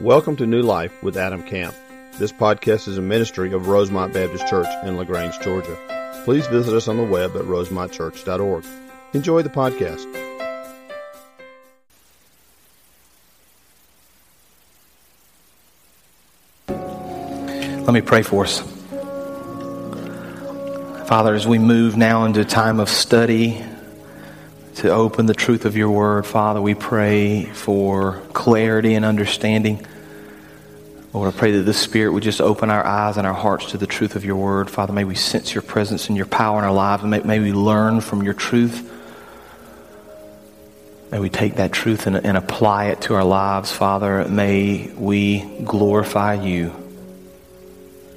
Welcome to New Life with Adam Camp. This podcast is a ministry of Rosemont Baptist Church in LaGrange, Georgia. Please visit us on the web at rosemontchurch.org. Enjoy the podcast. Let me pray for us. Father, as we move now into a time of study to open the truth of your word, Father, we pray for clarity and understanding. Lord, I pray that the Spirit would just open our eyes and our hearts to the truth of your word. Father, may we sense your presence and your power in our lives, and may, may we learn from your truth. May we take that truth and, and apply it to our lives, Father. May we glorify you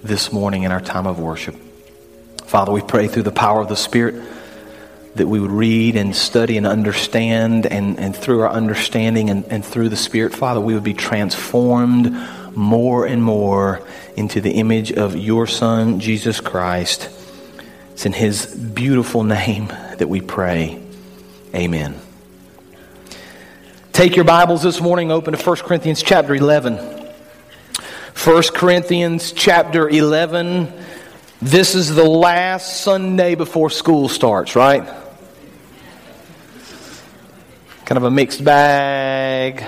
this morning in our time of worship. Father, we pray through the power of the Spirit that we would read and study and understand, and, and through our understanding and, and through the Spirit, Father, we would be transformed more and more into the image of your Son, Jesus Christ. It's in His beautiful name that we pray. Amen. Take your Bibles this morning, open to 1 Corinthians chapter 11. 1 Corinthians chapter 11. This is the last Sunday before school starts, right? Kind of a mixed bag.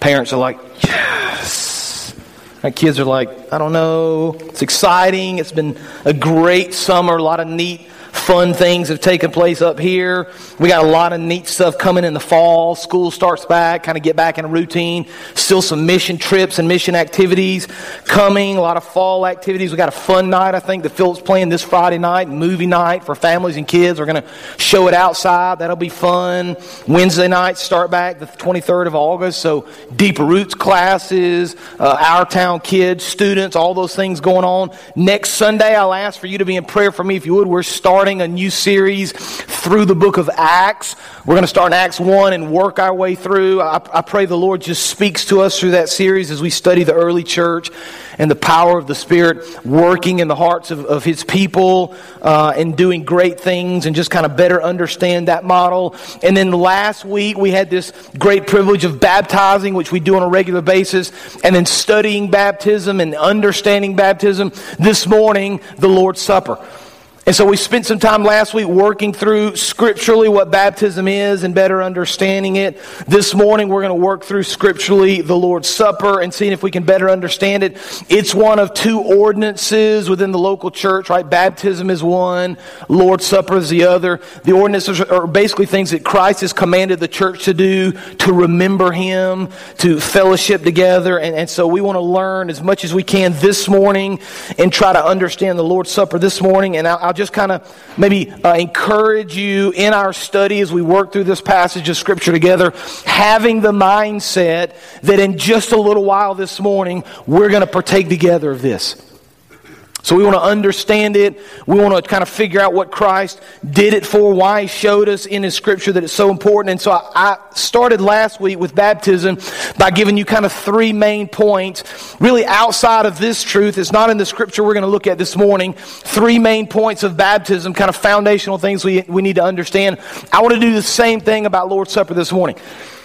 Parents are like, yes. My kids are like, I don't know. It's exciting. It's been a great summer, a lot of neat fun things have taken place up here. We got a lot of neat stuff coming in the fall. School starts back, kind of get back in a routine. Still some mission trips and mission activities coming. A lot of fall activities. We got a fun night, I think, that Philip's playing this Friday night, movie night for families and kids. We're going to show it outside. That'll be fun. Wednesday night, start back the 23rd of August. So deeper roots classes, uh, our town kids, students, all those things going on. Next Sunday, I'll ask for you to be in prayer for me if you would. We're starting a new series through the book of Acts. We're going to start in Acts 1 and work our way through. I, I, pray the Lord just speaks to us through that series as we study the early church and the power of the Spirit working in the hearts of, of His people uh, and doing great things and just kind of better understand that model. And then last week we had this great privilege of baptizing, which we do on a regular basis, and then studying baptism and understanding baptism. This morning, the Lord's Supper. And so we spent some time last week working through scripturally what baptism is and better understanding it. This morning we're going to work through scripturally the Lord's Supper and seeing if we can better understand it. It's one of two ordinances within the local church, right? Baptism is one, Lord's Supper is the other. The ordinances are basically things that Christ has commanded the church to do, to remember Him, to fellowship together. And, and so we want to learn as much as we can this morning and try to understand the Lord's Supper this morning. And I'll I'll just kind of maybe uh, encourage you in our study as we work through this passage of Scripture together, having the mindset that in just a little while this morning, we're going to partake together of this. So we want to understand it. We want to kind of figure out what Christ did it for, why He showed us in His Scripture that it's so important. And so I, started last week with baptism by giving you kind of three main points, really outside of this truth. It's not in the Scripture we're going to look at this morning. Three main points of baptism, kind of foundational things we, we need to understand. I want to do the same thing about Lord's Supper this morning.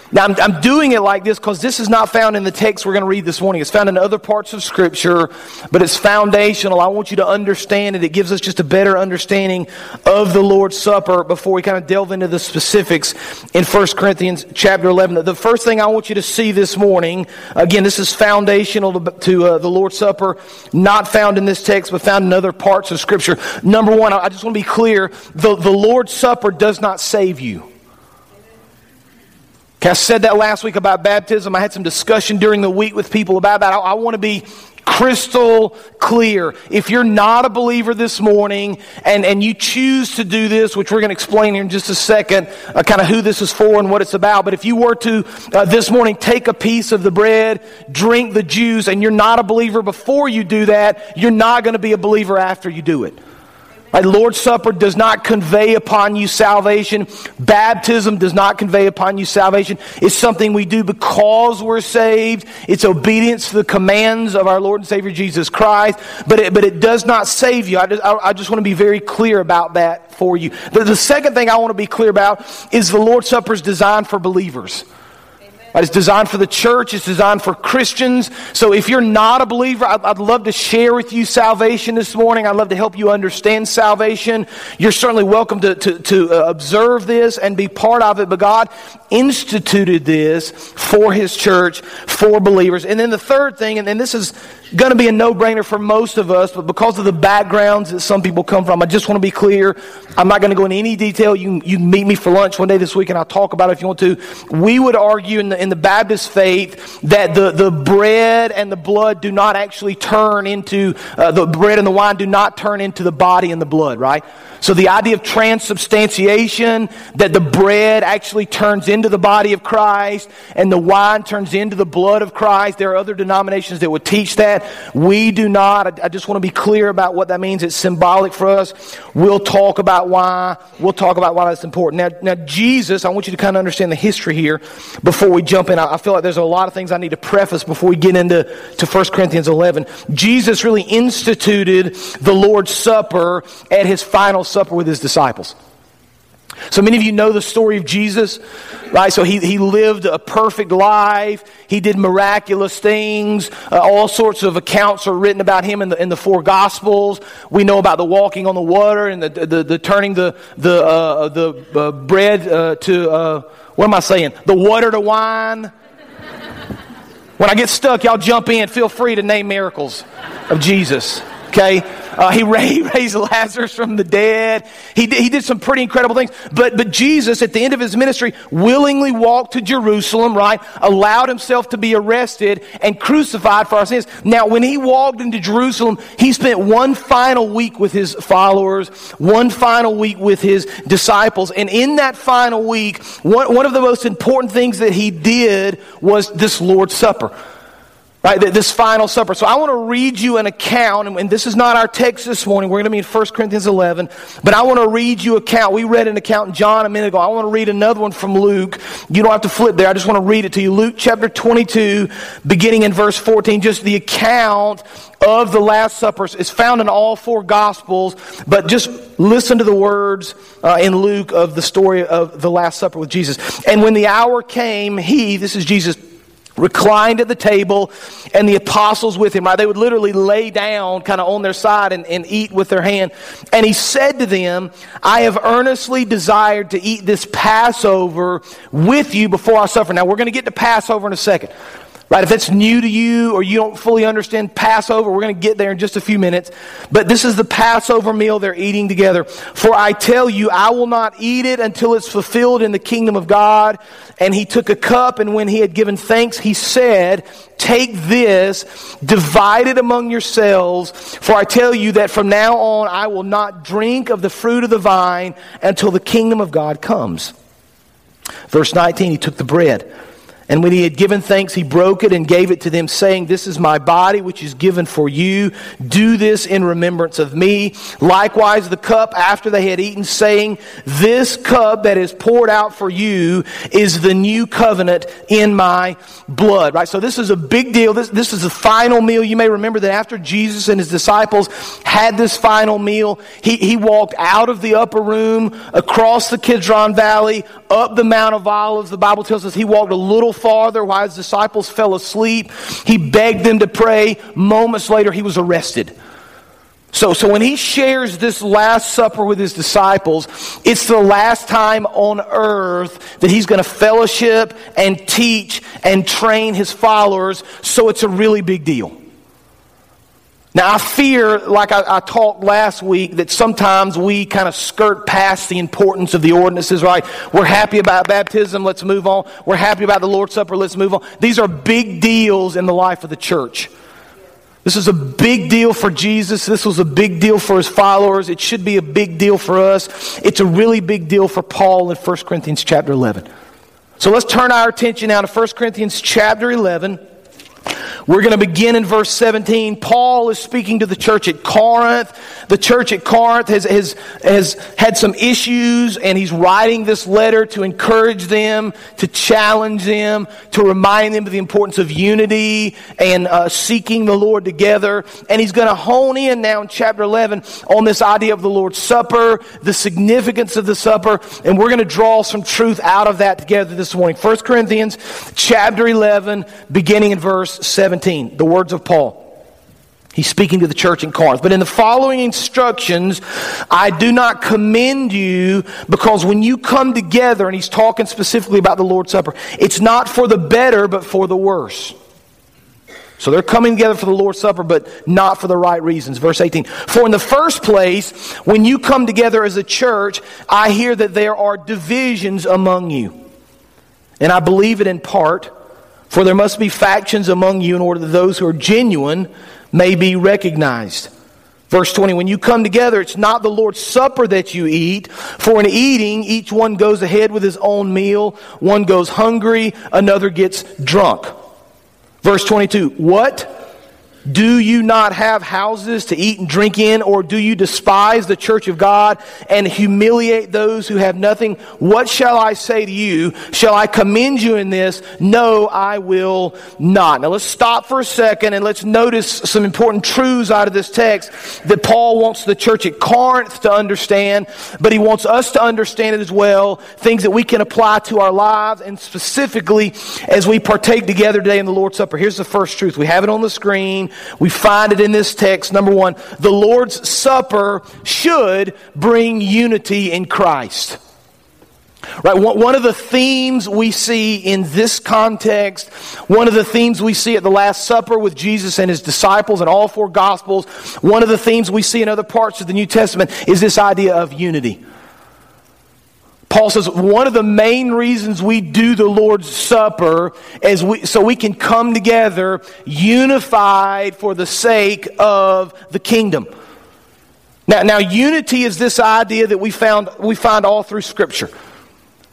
Now, I'm, I'm, doing it like this because this is not found in the text we're going to read this morning. It's found in other parts of Scripture, but it's foundational. I want you to understand it. It gives us just a better understanding of the Lord's Supper before we kind of delve into the specifics in 1 Corinthians chapter 11. The first thing I want you to see this morning, again, this is foundational to, to uh, the Lord's Supper, not found in this text, but found in other parts of Scripture. Number one, I just want to be clear the, the Lord's Supper does not save you. I said that last week about baptism. I had some discussion during the week with people about that. I, I want to be crystal clear. If you're not a believer this morning and, and you choose to do this, which we're going to explain here in just a second, uh, kind of who this is for and what it's about. But if you were to uh, this morning take a piece of the bread, drink the juice, and you're not a believer before you do that, you're not going to be a believer after you do it. Right? Lord's Supper does not convey upon you salvation. Baptism does not convey upon you salvation. It's something we do because we're saved. It's obedience to the commands of our Lord and Savior Jesus Christ. But it, but it does not save you. I just, I, just want to be very clear about that for you. The second thing I want to be clear about is the Lord's Supper is designed for believers. It's designed for the church. It's designed for Christians. So if you're not a believer, I'd, love to share with you salvation this morning. I'd love to help you understand salvation. You're certainly welcome to, to, to uh, observe this and be part of it. But God instituted this for His church, for believers. And then the third thing, and, and this is going to be a no-brainer for most of us, but because of the backgrounds that some people come from, I just want to be clear. I'm not going to go into any detail. You, you meet me for lunch one day this week and I'll talk about it if you want to. We would argue in the, in the Baptist faith that the, the bread and the blood do not actually turn into, uh, the bread and the wine do not turn into the body and the blood, right? So the idea of transubstantiation, that the bread actually turns into the body of Christ and the wine turns into the blood of Christ. There are other denominations that would teach that. We do not. I just want to be clear about what that means. It's symbolic for us. We'll talk about why. We'll talk about why that's important. Now, now Jesus, I want you to kind of understand the history here before we jump in. I feel like there's a lot of things I need to preface before we get into to 1 Corinthians 11. Jesus really instituted the Lord's Supper at his final Supper with his disciples. So many of you know the story of Jesus, right? So he, he lived a perfect life. He did miraculous things. Uh, all sorts of accounts are written about him in the, in the four Gospels. We know about the walking on the water and the, the, the turning the, the, uh, the uh, bread uh, to, uh, what am I saying? The water to wine. When I get stuck, y'all jump in. Feel free to name miracles of Jesus. Okay? Uh, he raised Lazarus from the dead. He did, he did some pretty incredible things. But, but Jesus, at the end of his ministry, willingly walked to Jerusalem, right? Allowed himself to be arrested and crucified for our sins. Now, when he walked into Jerusalem, he spent one final week with his followers, one final week with his disciples. And in that final week, one, one of the most important things that he did was this Lord's Supper. Right, this final supper. So I want to read you an account, and this is not our text this morning. We're going to be in 1 Corinthians 11, but I want to read you an account. We read an account in John a minute ago. I want to read another one from Luke. You don't have to flip there. I just want to read it to you. Luke chapter 22, beginning in verse 14. Just the account of the Last Supper is found in all four Gospels, but just listen to the words uh, in Luke of the story of the Last Supper with Jesus. And when the hour came, he, this is Jesus, reclined at the table and the apostles with him right? They would literally lay down kind of on their side and, and eat with their hand. And he said to them i have earnestly desired to eat this passover with you before i suffer. Now we're going to get to passover in a second Right? If it's new to you or you don't fully understand Passover, we're going to get there in just a few minutes. But this is the Passover meal they're eating together. For I tell you, I will not eat it until it's fulfilled in the kingdom of God. And he took a cup, and when he had given thanks, he said, Take this, divide it among yourselves. For I tell you that from now on I will not drink of the fruit of the vine until the kingdom of God comes. Verse 19, he took the bread. And when he had given thanks, he broke it and gave it to them, saying, This is my body, which is given for you. Do this in remembrance of me. Likewise, the cup after they had eaten, saying, This cup that is poured out for you is the new covenant in my blood. Right? So this is a big deal. This, this is the final meal. You may remember that after Jesus and his disciples had this final meal, he, he walked out of the upper room, across the Kidron Valley, up the Mount of Olives. The Bible tells us he walked a little farther while his disciples fell asleep. He begged them to pray. Moments later, he was arrested. So, so when he shares this Last Supper with his disciples, it's the last time on earth that he's going to fellowship and teach and train his followers. So it's a really big deal. Now, I fear, like I, I, talked last week, that sometimes we kind of skirt past the importance of the ordinances, right? We're happy about baptism, let's move on. We're happy about the Lord's Supper, let's move on. These are big deals in the life of the church. This is a big deal for Jesus. This was a big deal for his followers. It should be a big deal for us. It's a really big deal for Paul in 1 Corinthians chapter 11. So let's turn our attention now to 1 Corinthians chapter 11. We're going to begin in verse 17. Paul is speaking to the church at Corinth. The church at Corinth has, has, has had some issues, and he's writing this letter to encourage them, to challenge them, to remind them of the importance of unity and uh, seeking the Lord together. And he's going to hone in now in chapter 11 on this idea of the Lord's Supper, the significance of the supper, and we're going to draw some truth out of that together this morning. 1 Corinthians chapter 11, beginning in verse 17. 17, the words of Paul. He's speaking to the church in Corinth. But in the following instructions, I do not commend you because when you come together, and he's talking specifically about the Lord's Supper, it's not for the better, but for the worse. So they're coming together for the Lord's Supper, but not for the right reasons. Verse 18. For in the first place, when you come together as a church, I hear that there are divisions among you. And I believe it in part for there must be factions among you in order that those who are genuine may be recognized. Verse 20, when you come together, it's not the Lord's Supper that you eat. For in eating, each one goes ahead with his own meal. One goes hungry, another gets drunk. Verse 22, what? Do you not have houses to eat and drink in, or do you despise the church of God and humiliate those who have nothing? What shall I say to you? Shall I commend you in this? No, I will not. Now let's stop for a second and let's notice some important truths out of this text that Paul wants the church at Corinth to understand, but he wants us to understand it as well. Things that we can apply to our lives and specifically as we partake together today in the Lord's Supper. Here's the first truth. We have it on the screen. We find it in this text. Number one, the Lord's Supper should bring unity in Christ. Right, one of the themes we see in this context, one of the themes we see at the Last Supper with Jesus and his disciples in all four Gospels, one of the themes we see in other parts of the New Testament is this idea of unity. Paul says one of the main reasons we do the Lord's Supper is we, so we can come together unified for the sake of the kingdom. Now, now unity is this idea that we found we find all through Scripture.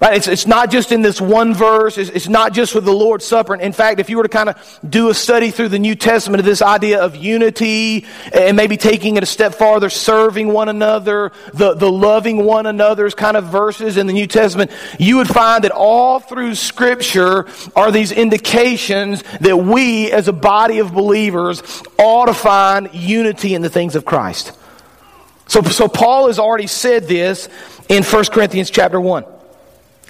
Right? It's, it's not just in this one verse. It's, it's not just with the Lord's Supper. In fact, if you were to kind of do a study through the New Testament of this idea of unity and maybe taking it a step farther, serving one another, the, the loving one another's kind of verses in the New Testament, you would find that all through Scripture are these indications that we as a body of believers ought to find unity in the things of Christ. So, so Paul has already said this in 1 Corinthians chapter 1.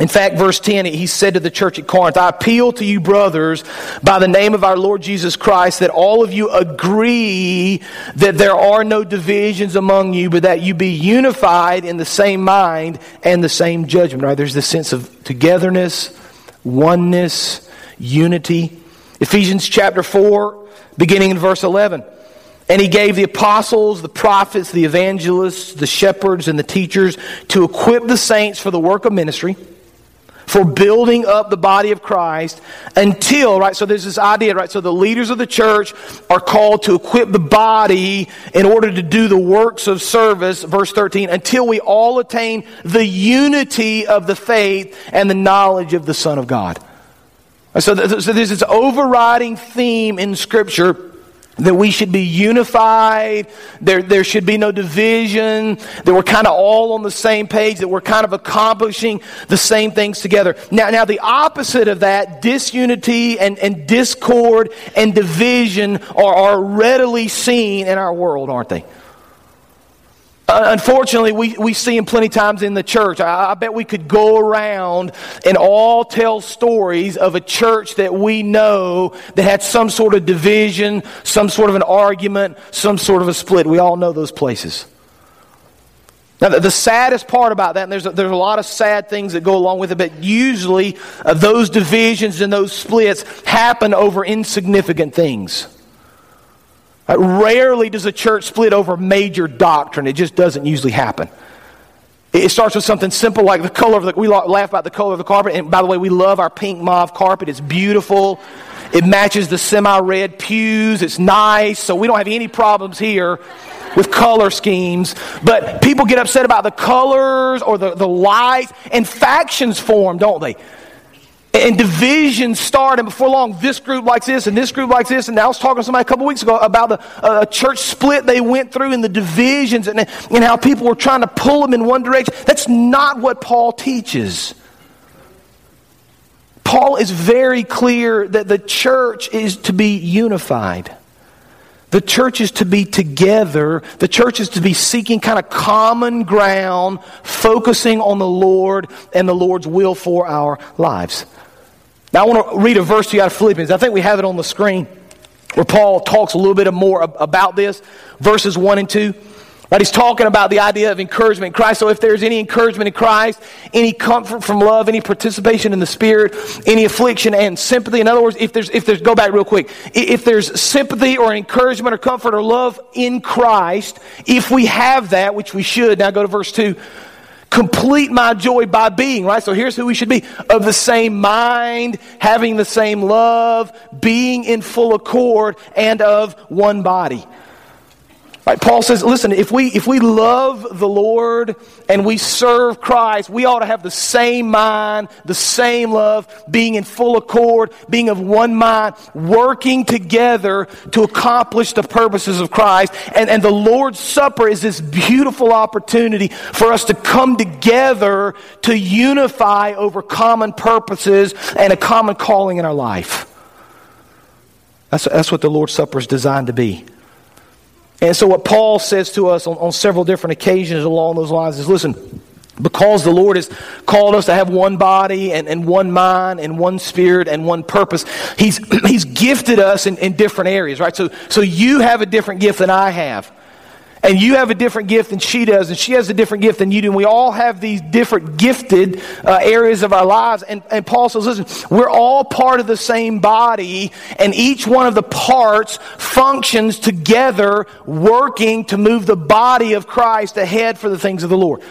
In fact, verse 10, he said to the church at Corinth, I appeal to you, brothers, by the name of our Lord Jesus Christ, that all of you agree that there are no divisions among you, but that you be unified in the same mind and the same judgment. Right? There's this sense of togetherness, oneness, unity. Ephesians chapter 4, beginning in verse 11. And he gave the apostles, the prophets, the evangelists, the shepherds, and the teachers to equip the saints for the work of ministry for building up the body of Christ until, right? So there's this idea, right? So the leaders of the church are called to equip the body in order to do the works of service, verse 13, until we all attain the unity of the faith and the knowledge of the Son of God. So, so there's this overriding theme in Scripture that we should be unified, there, there should be no division, that we're kind of all on the same page, that we're kind of accomplishing the same things together. Now, now the opposite of that, disunity and, and discord and division are, are readily seen in our world, aren't they? Uh, unfortunately, we, we see him plenty times in the church. I, I, bet we could go around and all tell stories of a church that we know that had some sort of division, some sort of an argument, some sort of a split. We all know those places. Now, the, the saddest part about that, and there's a, there's a lot of sad things that go along with it, but usually uh, those divisions and those splits happen over insignificant things. Uh, rarely does a church split over major doctrine. It just doesn't usually happen. It starts with something simple like the color of the, we laugh about the color of the carpet. And by the way, we love our pink mauve carpet. It's beautiful. It matches the semi-red pews. It's nice. So we don't have any problems here with color schemes. But people get upset about the colors or the, the lights and factions form, don't they? And divisions start, and before long, this group likes this, and this group likes this. And I was talking to somebody a couple weeks ago about the uh, church split they went through and the divisions and, and how people were trying to pull them in one direction. That's not what Paul teaches. Paul is very clear that the church is to be unified. The church is to be together. The church is to be seeking kind of common ground, focusing on the Lord and the Lord's will for our lives. Now, I want to read a verse to you out of Philippians. I think we have it on the screen where Paul talks a little bit more about this, verses 1 and 2. Right, he's talking about the idea of encouragement in Christ. So if there's any encouragement in Christ, any comfort from love, any participation in the Spirit, any affliction and sympathy. In other words, if there's, if there's, go back real quick. If there's sympathy or encouragement or comfort or love in Christ, if we have that, which we should, now go to verse 2 complete my joy by being, right? So here's who we should be of the same mind, having the same love, being in full accord, and of one body. Right, Paul says, listen, if we, if we love the Lord and we serve Christ, we ought to have the same mind, the same love, being in full accord, being of one mind, working together to accomplish the purposes of Christ. And, and the Lord's Supper is this beautiful opportunity for us to come together to unify over common purposes and a common calling in our life. That's, that's what the Lord's Supper is designed to be. And so, what Paul says to us on, on several different occasions along those lines is listen, because the Lord has called us to have one body and, and one mind and one spirit and one purpose, He's, he's gifted us in, in different areas, right? So, so you have a different gift than I have and you have a different gift than she does, and she has a different gift than you do. And we all have these different gifted uh, areas of our lives. And, and Paul says, listen, we're all part of the same body, and each one of the parts functions together, working to move the body of Christ ahead for the things of the Lord.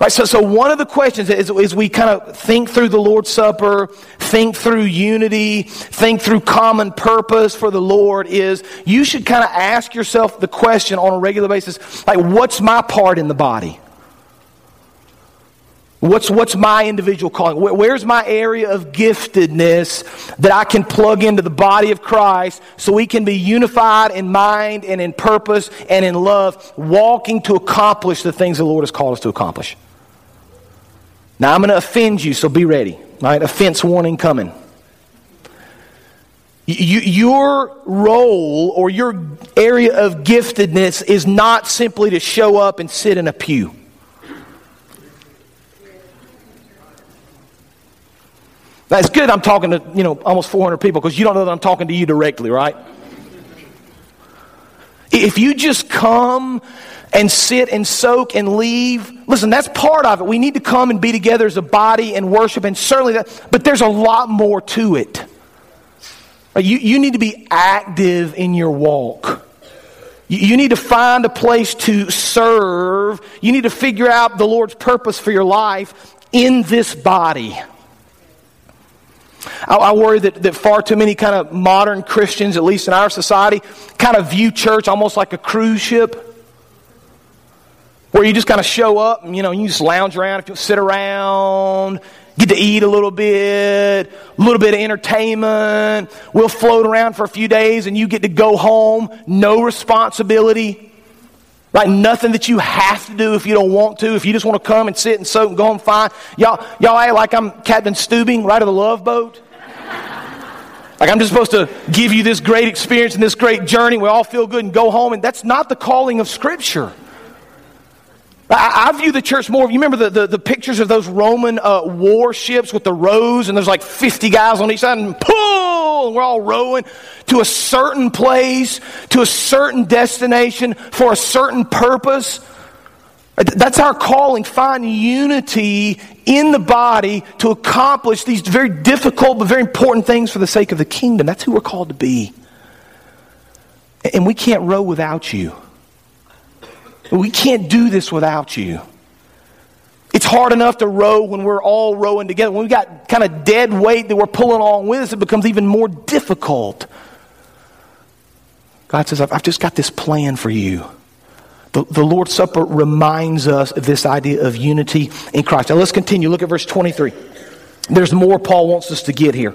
Right, so, so one of the questions is, is we kind of think through the Lord's Supper, think through unity, think through common purpose for the Lord is you should kind of ask yourself the question on a regular basis, like, what's my part in the body? What's, what's my individual calling? Where, where's my area of giftedness that I can plug into the body of Christ so we can be unified in mind and in purpose and in love, walking to accomplish the things the Lord has called us to accomplish? Now, I'm going to offend you, so be ready. Right? Offense warning coming. You, your role or your area of giftedness is not simply to show up and sit in a pew. That's good. I'm talking to, you know, almost 400 people because you don't know that I'm talking to you directly, right? If you just come and sit and soak and leave. Listen, that's part of it. We need to come and be together as a body and worship, and certainly that, but there's a lot more to it. You, you need to be active in your walk. You, you need to find a place to serve. You need to figure out the Lord's purpose for your life in this body. I, I worry that, that far too many kind of modern Christians, at least in our society, kind of view church almost like a cruise ship where you just kind of show up and you know you just lounge around, if you sit around, get to eat a little bit, a little bit of entertainment. We'll float around for a few days and you get to go home, no responsibility. Right? Nothing that you have to do if you don't want to. If you just want to come and sit and soak and go home, fine. Y'all, y'all act like I'm Captain Stubing, right, of the love boat. Like I'm just supposed to give you this great experience and this great journey. We all feel good and go home. And that's not the calling of Scripture. I, I, view the church more. You remember the, the, the pictures of those Roman uh, warships with the rows, and there's like 50 guys on each side, and pull, we're all rowing to a certain place, to a certain destination, for a certain purpose. That's our calling. Find unity in the body to accomplish these very difficult but very important things for the sake of the kingdom. That's who we're called to be. And we can't row without you. We can't do this without you. It's hard enough to row when we're all rowing together. When we've got kind of dead weight that we're pulling along with us, it becomes even more difficult. God says, I've just got this plan for you. The, the Lord's Supper reminds us of this idea of unity in Christ. Now let's continue. Look at verse 23. there's more Paul wants us to get here.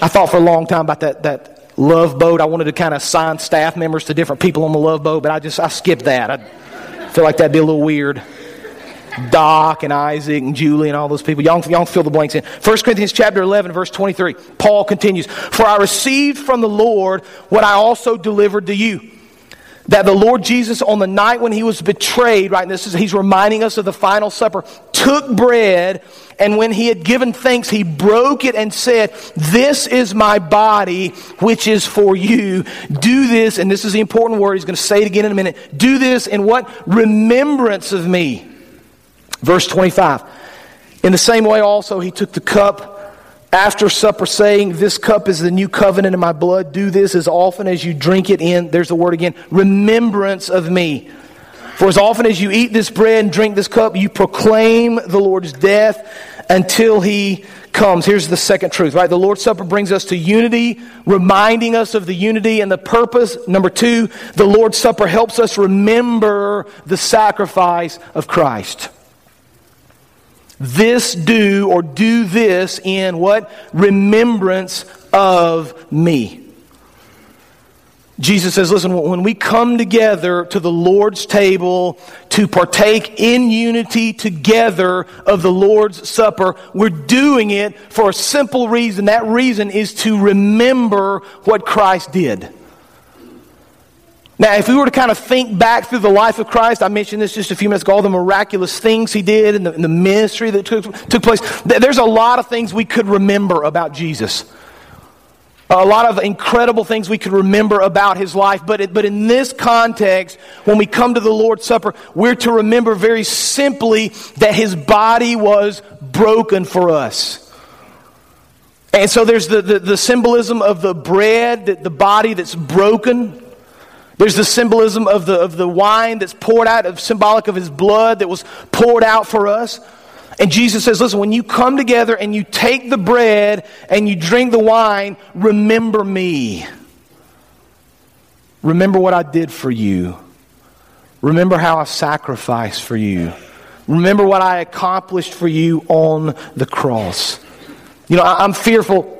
I thought for a long time about that, that love boat. I wanted to kind of assign staff members to different people on the love boat, but I just I skipped that. I feel like that'd be a little weird. Doc and Isaac and Julie and all those people. Y'all, y'all fill the blanks in. 1 Corinthians chapter 11, verse 23. Paul continues, For I received from the Lord what I also delivered to you that the Lord Jesus, on the night when he was betrayed, right, this is, he's reminding us of the final supper, took bread, and when he had given thanks, he broke it and said, This is my body, which is for you. Do this, and this is the important word, he's going to say it again in a minute. Do this in what? Remembrance of me. Verse 25. In the same way, also, he took the cup after supper, saying, This cup is the new covenant in my blood. Do this as often as you drink it in, there's the word again, remembrance of me. For as often as you eat this bread and drink this cup, you proclaim the Lord's death until he comes. Here's the second truth, right? The Lord's Supper brings us to unity, reminding us of the unity and the purpose. Number two, the Lord's Supper helps us remember the sacrifice of Christ. This do or do this in what? Remembrance of me. Jesus says, listen, when we come together to the Lord's table to partake in unity together of the Lord's Supper, we're doing it for a simple reason. That reason is to remember what Christ did. Now, if we were to kind of think back through the life of Christ, I mentioned this just a few minutes ago, all the miraculous things he did and the, and the ministry that took, took place, there's a lot of things we could remember about Jesus. A lot of incredible things we could remember about his life. But, it, but in this context, when we come to the Lord's Supper, we're to remember very simply that his body was broken for us. And so there's the, the, the symbolism of the bread, the, the body that's broken there's the symbolism of the, of the wine that's poured out, of symbolic of his blood that was poured out for us. And Jesus says, listen, when you come together and you take the bread and you drink the wine, remember me. Remember what I did for you. Remember how I sacrificed for you. Remember what I accomplished for you on the cross. You know, I'm fearful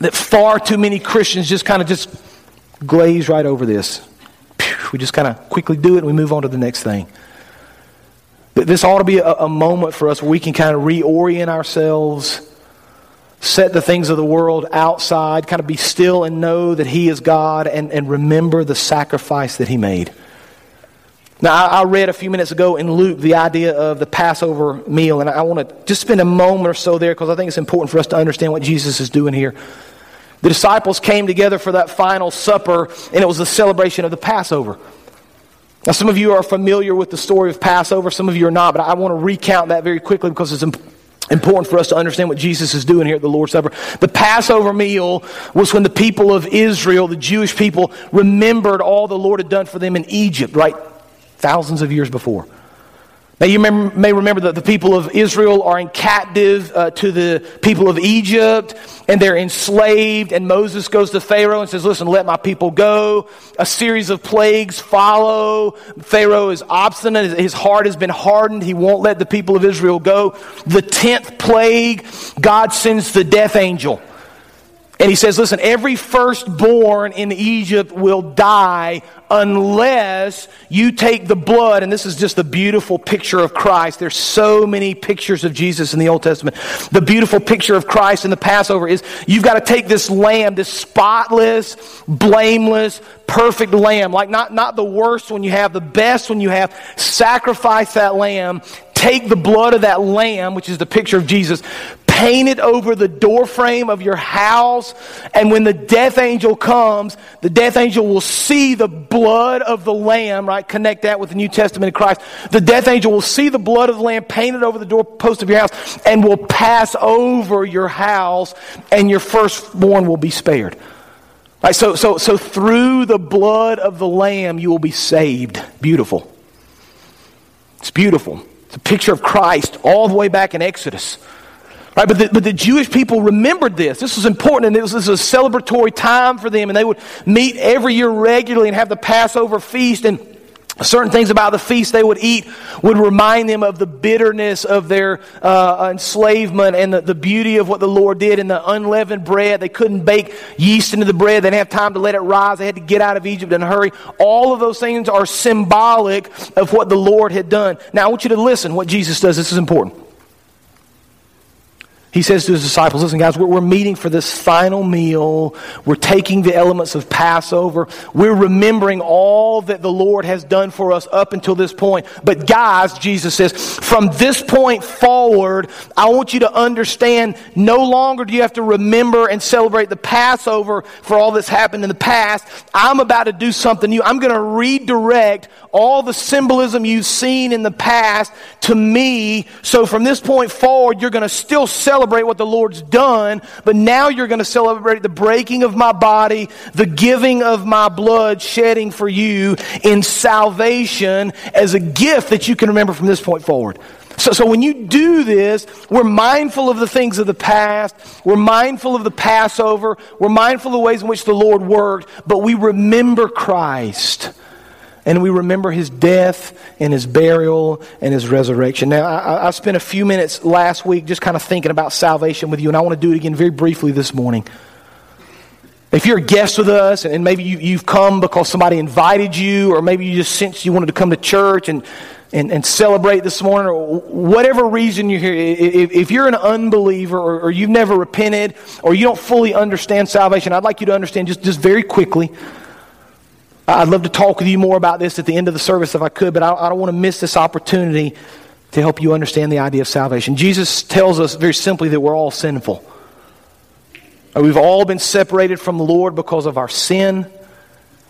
that far too many Christians just kind of just glaze right over this. We just kind of quickly do it and we move on to the next thing. This ought to be a, a moment for us where we can kind of reorient ourselves, set the things of the world outside, kind of be still and know that He is God and, and remember the sacrifice that He made. Now, I, I read a few minutes ago in Luke the idea of the Passover meal, and I want to just spend a moment or so there because I think it's important for us to understand what Jesus is doing here. The disciples came together for that final supper, and it was the celebration of the Passover. Now, some of you are familiar with the story of Passover, some of you are not, but I want to recount that very quickly because it's important for us to understand what Jesus is doing here at the Lord's Supper. The Passover meal was when the people of Israel, the Jewish people, remembered all the Lord had done for them in Egypt, right? Thousands of years before. Now, you may remember that the people of Israel are in captive uh, to the people of Egypt, and they're enslaved. And Moses goes to Pharaoh and says, Listen, let my people go. A series of plagues follow. Pharaoh is obstinate. His heart has been hardened. He won't let the people of Israel go. The tenth plague, God sends the death angel. And he says, listen, every firstborn in Egypt will die unless you take the blood. And this is just a beautiful picture of Christ. There's so many pictures of Jesus in the Old Testament. The beautiful picture of Christ in the Passover is you've got to take this lamb, this spotless, blameless, perfect lamb, like not, not the worst one you have, the best one you have. Sacrifice that lamb. Take the blood of that lamb, which is the picture of Jesus, paint it over the doorframe of your house. And when the death angel comes, the death angel will see the blood of the lamb, right? Connect that with the New Testament of Christ. The death angel will see the blood of the lamb painted over the doorpost of your house and will pass over your house, and your firstborn will be spared. Right, so, so, so through the blood of the lamb, you will be saved. Beautiful. It's beautiful. It's a picture of Christ all the way back in Exodus. Right, but, the, but the Jewish people remembered this. This was important, and it was, this was a celebratory time for them, and they would meet every year regularly and have the Passover feast. And Certain things about the feast they would eat would remind them of the bitterness of their uh, enslavement and the, the beauty of what the Lord did in the unleavened bread. They couldn't bake yeast into the bread. They didn't have time to let it rise. They had to get out of Egypt in a hurry. All of those things are symbolic of what the Lord had done. Now, I want you to listen what Jesus does. This is important. He says to his disciples, Listen, guys, we're, meeting for this final meal. We're taking the elements of Passover. We're remembering all that the Lord has done for us up until this point. But, guys, Jesus says, from this point forward, I want you to understand no longer do you have to remember and celebrate the Passover for all that's happened in the past. I'm about to do something new. I'm going to redirect all the symbolism you've seen in the past to me. So, from this point forward, you're going to still celebrate what the Lord's done, but now you're going to celebrate the breaking of my body, the giving of my blood, shedding for you in salvation as a gift that you can remember from this point forward. So, so when you do this, we're mindful of the things of the past. We're mindful of the Passover. We're mindful of the ways in which the Lord worked, but we remember Christ and we remember his death and his burial and his resurrection. Now, I, I spent a few minutes last week just kind of thinking about salvation with you, and I want to do it again very briefly this morning. If you're a guest with us, and maybe you, have come because somebody invited you, or maybe you just sensed you wanted to come to church and, and, and celebrate this morning, or whatever reason you're here, if, if you're an unbeliever or, or you've never repented or you don't fully understand salvation, I'd like you to understand just, just very quickly I'd love to talk with you more about this at the end of the service if I could, but I, I don't want to miss this opportunity to help you understand the idea of salvation. Jesus tells us very simply that we're all sinful. Uh, we've all been separated from the Lord because of our sin.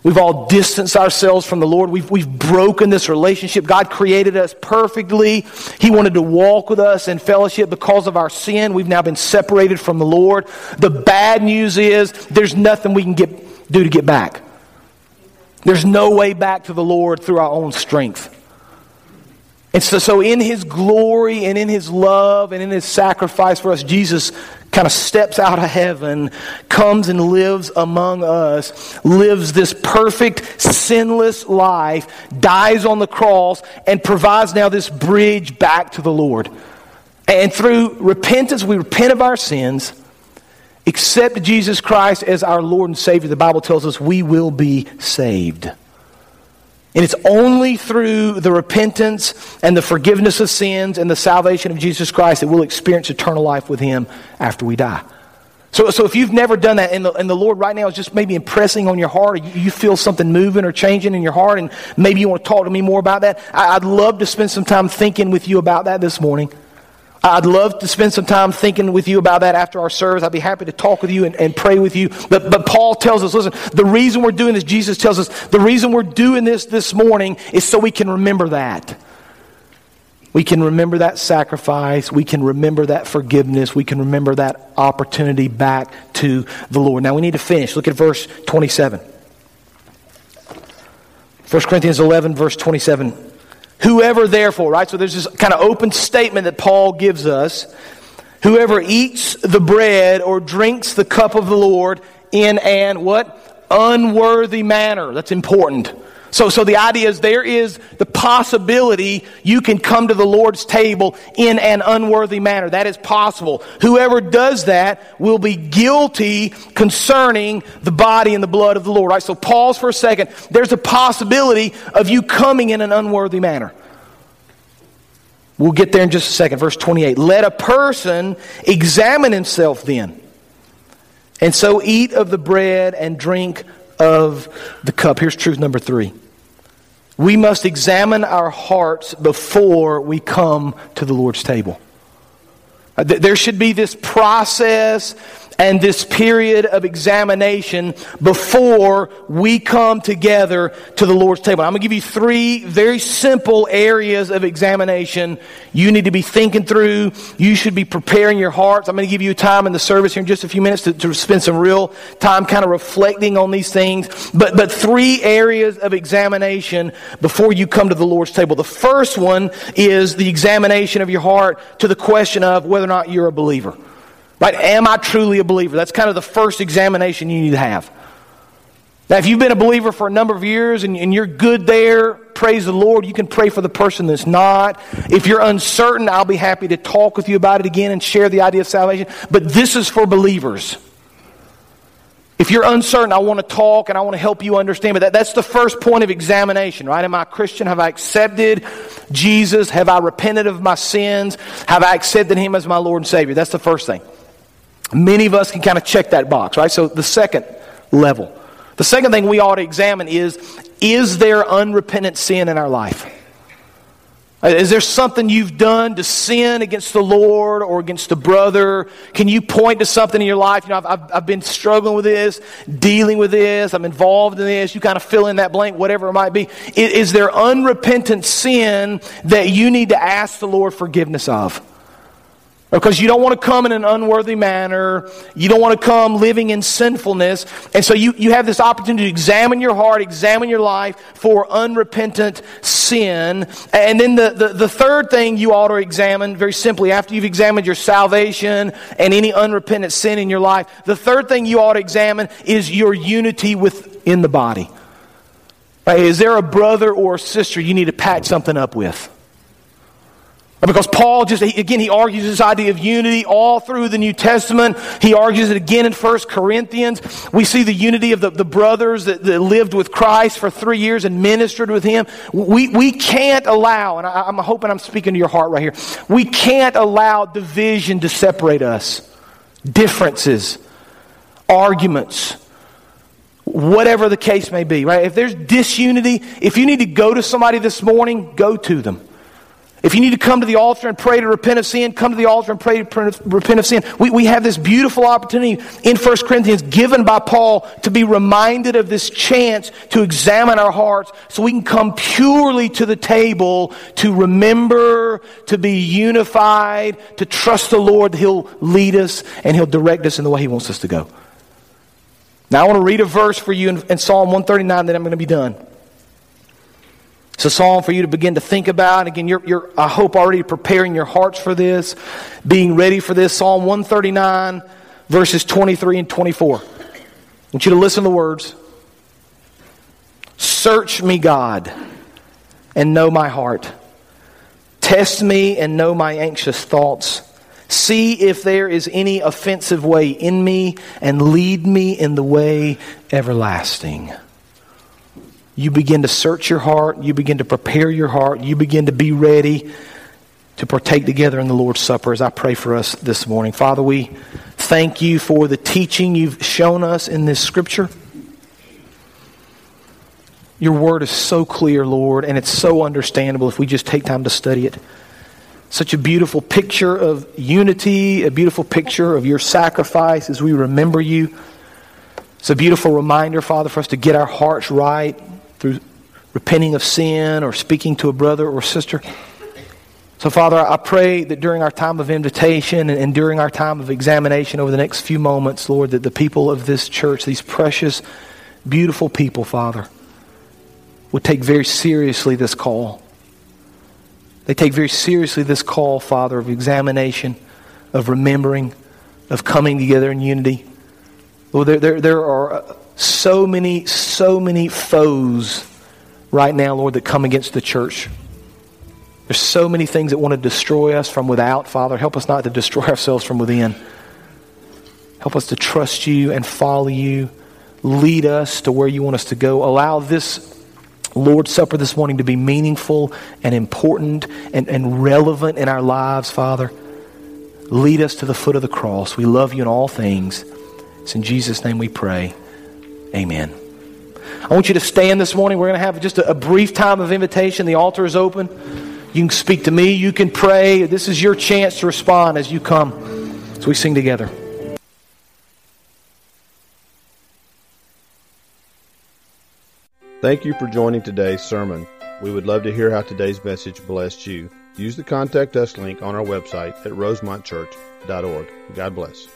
We've all distanced ourselves from the Lord. We've, we've broken this relationship. God created us perfectly. He wanted to walk with us in fellowship because of our sin. We've now been separated from the Lord. The bad news is there's nothing we can get, do to get back. There's no way back to the Lord through our own strength. And so, so, in His glory and in His love and in His sacrifice for us, Jesus kind of steps out of heaven, comes and lives among us, lives this perfect, sinless life, dies on the cross, and provides now this bridge back to the Lord. And through repentance, we repent of our sins accept Jesus Christ as our Lord and Savior, the Bible tells us we will be saved. And it's only through the repentance and the forgiveness of sins and the salvation of Jesus Christ that we'll experience eternal life with Him after we die. So, so if you've never done that and the, and the Lord right now is just maybe impressing on your heart, you feel something moving or changing in your heart, and maybe you want to talk to me more about that, I, I'd love to spend some time thinking with you about that this morning. I'd love to spend some time thinking with you about that after our service. I'd be happy to talk with you and, and pray with you. But, but Paul tells us listen, the reason we're doing this, Jesus tells us, the reason we're doing this this morning is so we can remember that. We can remember that sacrifice. We can remember that forgiveness. We can remember that opportunity back to the Lord. Now we need to finish. Look at verse 27. 1 Corinthians 11, verse 27. Whoever therefore, right? So there's this kind of open statement that Paul gives us. Whoever eats the bread or drinks the cup of the Lord in an what? Unworthy manner. That's important. So, so the idea is there is the possibility you can come to the Lord's table in an unworthy manner. That is possible. Whoever does that will be guilty concerning the body and the blood of the Lord. Right? So pause for a second. There's a possibility of you coming in an unworthy manner. We'll get there in just a second. Verse 28. Let a person examine himself then, and so eat of the bread and drink of the cup. Here's truth number three. We must examine our hearts before we come to the Lord's table. There should be this process and this period of examination before we come together to the Lord's table. I'm going to give you three very simple areas of examination you need to be thinking through. You should be preparing your hearts. I'm going to give you time in the service here in just a few minutes to, to spend some real time kind of reflecting on these things. But, but three areas of examination before you come to the Lord's table. The first one is the examination of your heart to the question of whether or not you're a believer. Right? Am I truly a believer? That's kind of the first examination you need to have. Now, if you've been a believer for a number of years and, and you're good there, praise the Lord, you can pray for the person that's not. If you're uncertain, I'll be happy to talk with you about it again and share the idea of salvation. But this is for believers. If you're uncertain, I want to talk and I want to help you understand. But that, that's the first point of examination, right? Am I a Christian? Have I accepted Jesus? Have I repented of my sins? Have I accepted Him as my Lord and Savior? That's the first thing. Many of us can kind of check that box, right? So the second level. The second thing we ought to examine is is there unrepentant sin in our life? Uh, is there something you've done to sin against the Lord or against a brother? Can you point to something in your life? You know, I've, I've, I've, been struggling with this, dealing with this, I'm involved in this. You kind of fill in that blank, whatever it might be. Is, is there unrepentant sin that you need to ask the Lord forgiveness of? Because you don't want to come in an unworthy manner. You don't want to come living in sinfulness. And so you, you have this opportunity to examine your heart, examine your life for unrepentant sin. And then the, the, the third thing you ought to examine, very simply, after you've examined your salvation and any unrepentant sin in your life, the third thing you ought to examine is your unity within the body. Right? Is there a brother or a sister you need to patch something up with? Because Paul just, again, he argues this idea of unity all through the New Testament. He argues it again in 1 Corinthians. We see the unity of the, the brothers that, that lived with Christ for three years and ministered with him. We, we can't allow, and I, I'm hoping I'm speaking to your heart right here, we can't allow division to separate us. Differences, arguments, whatever the case may be, right? If there's disunity, if you need to go to somebody this morning, go to them. If you need to come to the altar and pray to repent of sin, come to the altar and pray to repent of sin. We, we have this beautiful opportunity in 1 Corinthians given by Paul to be reminded of this chance to examine our hearts so we can come purely to the table to remember, to be unified, to trust the Lord that He'll lead us and He'll direct us in the way He wants us to go. Now, I want to read a verse for you in, in Psalm 139, then I'm going to be done. It's a psalm for you to begin to think about. Again, you're, you're, I hope, already preparing your hearts for this, being ready for this. Psalm 139, verses 23 and 24. I want you to listen to the words. Search me, God, and know my heart. Test me and know my anxious thoughts. See if there is any offensive way in me, and lead me in the way everlasting you begin to search your heart, you begin to prepare your heart, you begin to be ready to partake together in the Lord's Supper as I pray for us this morning. Father, we thank you for the teaching you've shown us in this scripture. Your word is so clear, Lord, and it's so understandable if we just take time to study it. Such a beautiful picture of unity, a beautiful picture of your sacrifice as we remember you. It's a beautiful reminder, Father, for us to get our hearts right, through repenting of sin or speaking to a brother or sister. So, Father, I pray that during our time of invitation and, during our time of examination over the next few moments, Lord, that the people of this church, these precious, beautiful people, Father, would take very seriously this call. They take very seriously this call, Father, of examination, of remembering, of coming together in unity. Lord, there, there, there are so many, so many foes right now, Lord, that come against the church. There's so many things that want to destroy us from without, Father. Help us not to destroy ourselves from within. Help us to trust you and follow you. Lead us to where you want us to go. Allow this Lord's Supper this morning to be meaningful and important and, and relevant in our lives, Father. Lead us to the foot of the cross. We love you in all things. It's in Jesus' name we pray. Amen. I want you to stand this morning. We're going to have just a, a brief time of invitation. The altar is open. You can speak to me. You can pray. This is your chance to respond as you come. So we sing together. Thank you for joining today's sermon. We would love to hear how today's message blessed you. Use the Contact Us link on our website at rosemontchurch.org. God bless.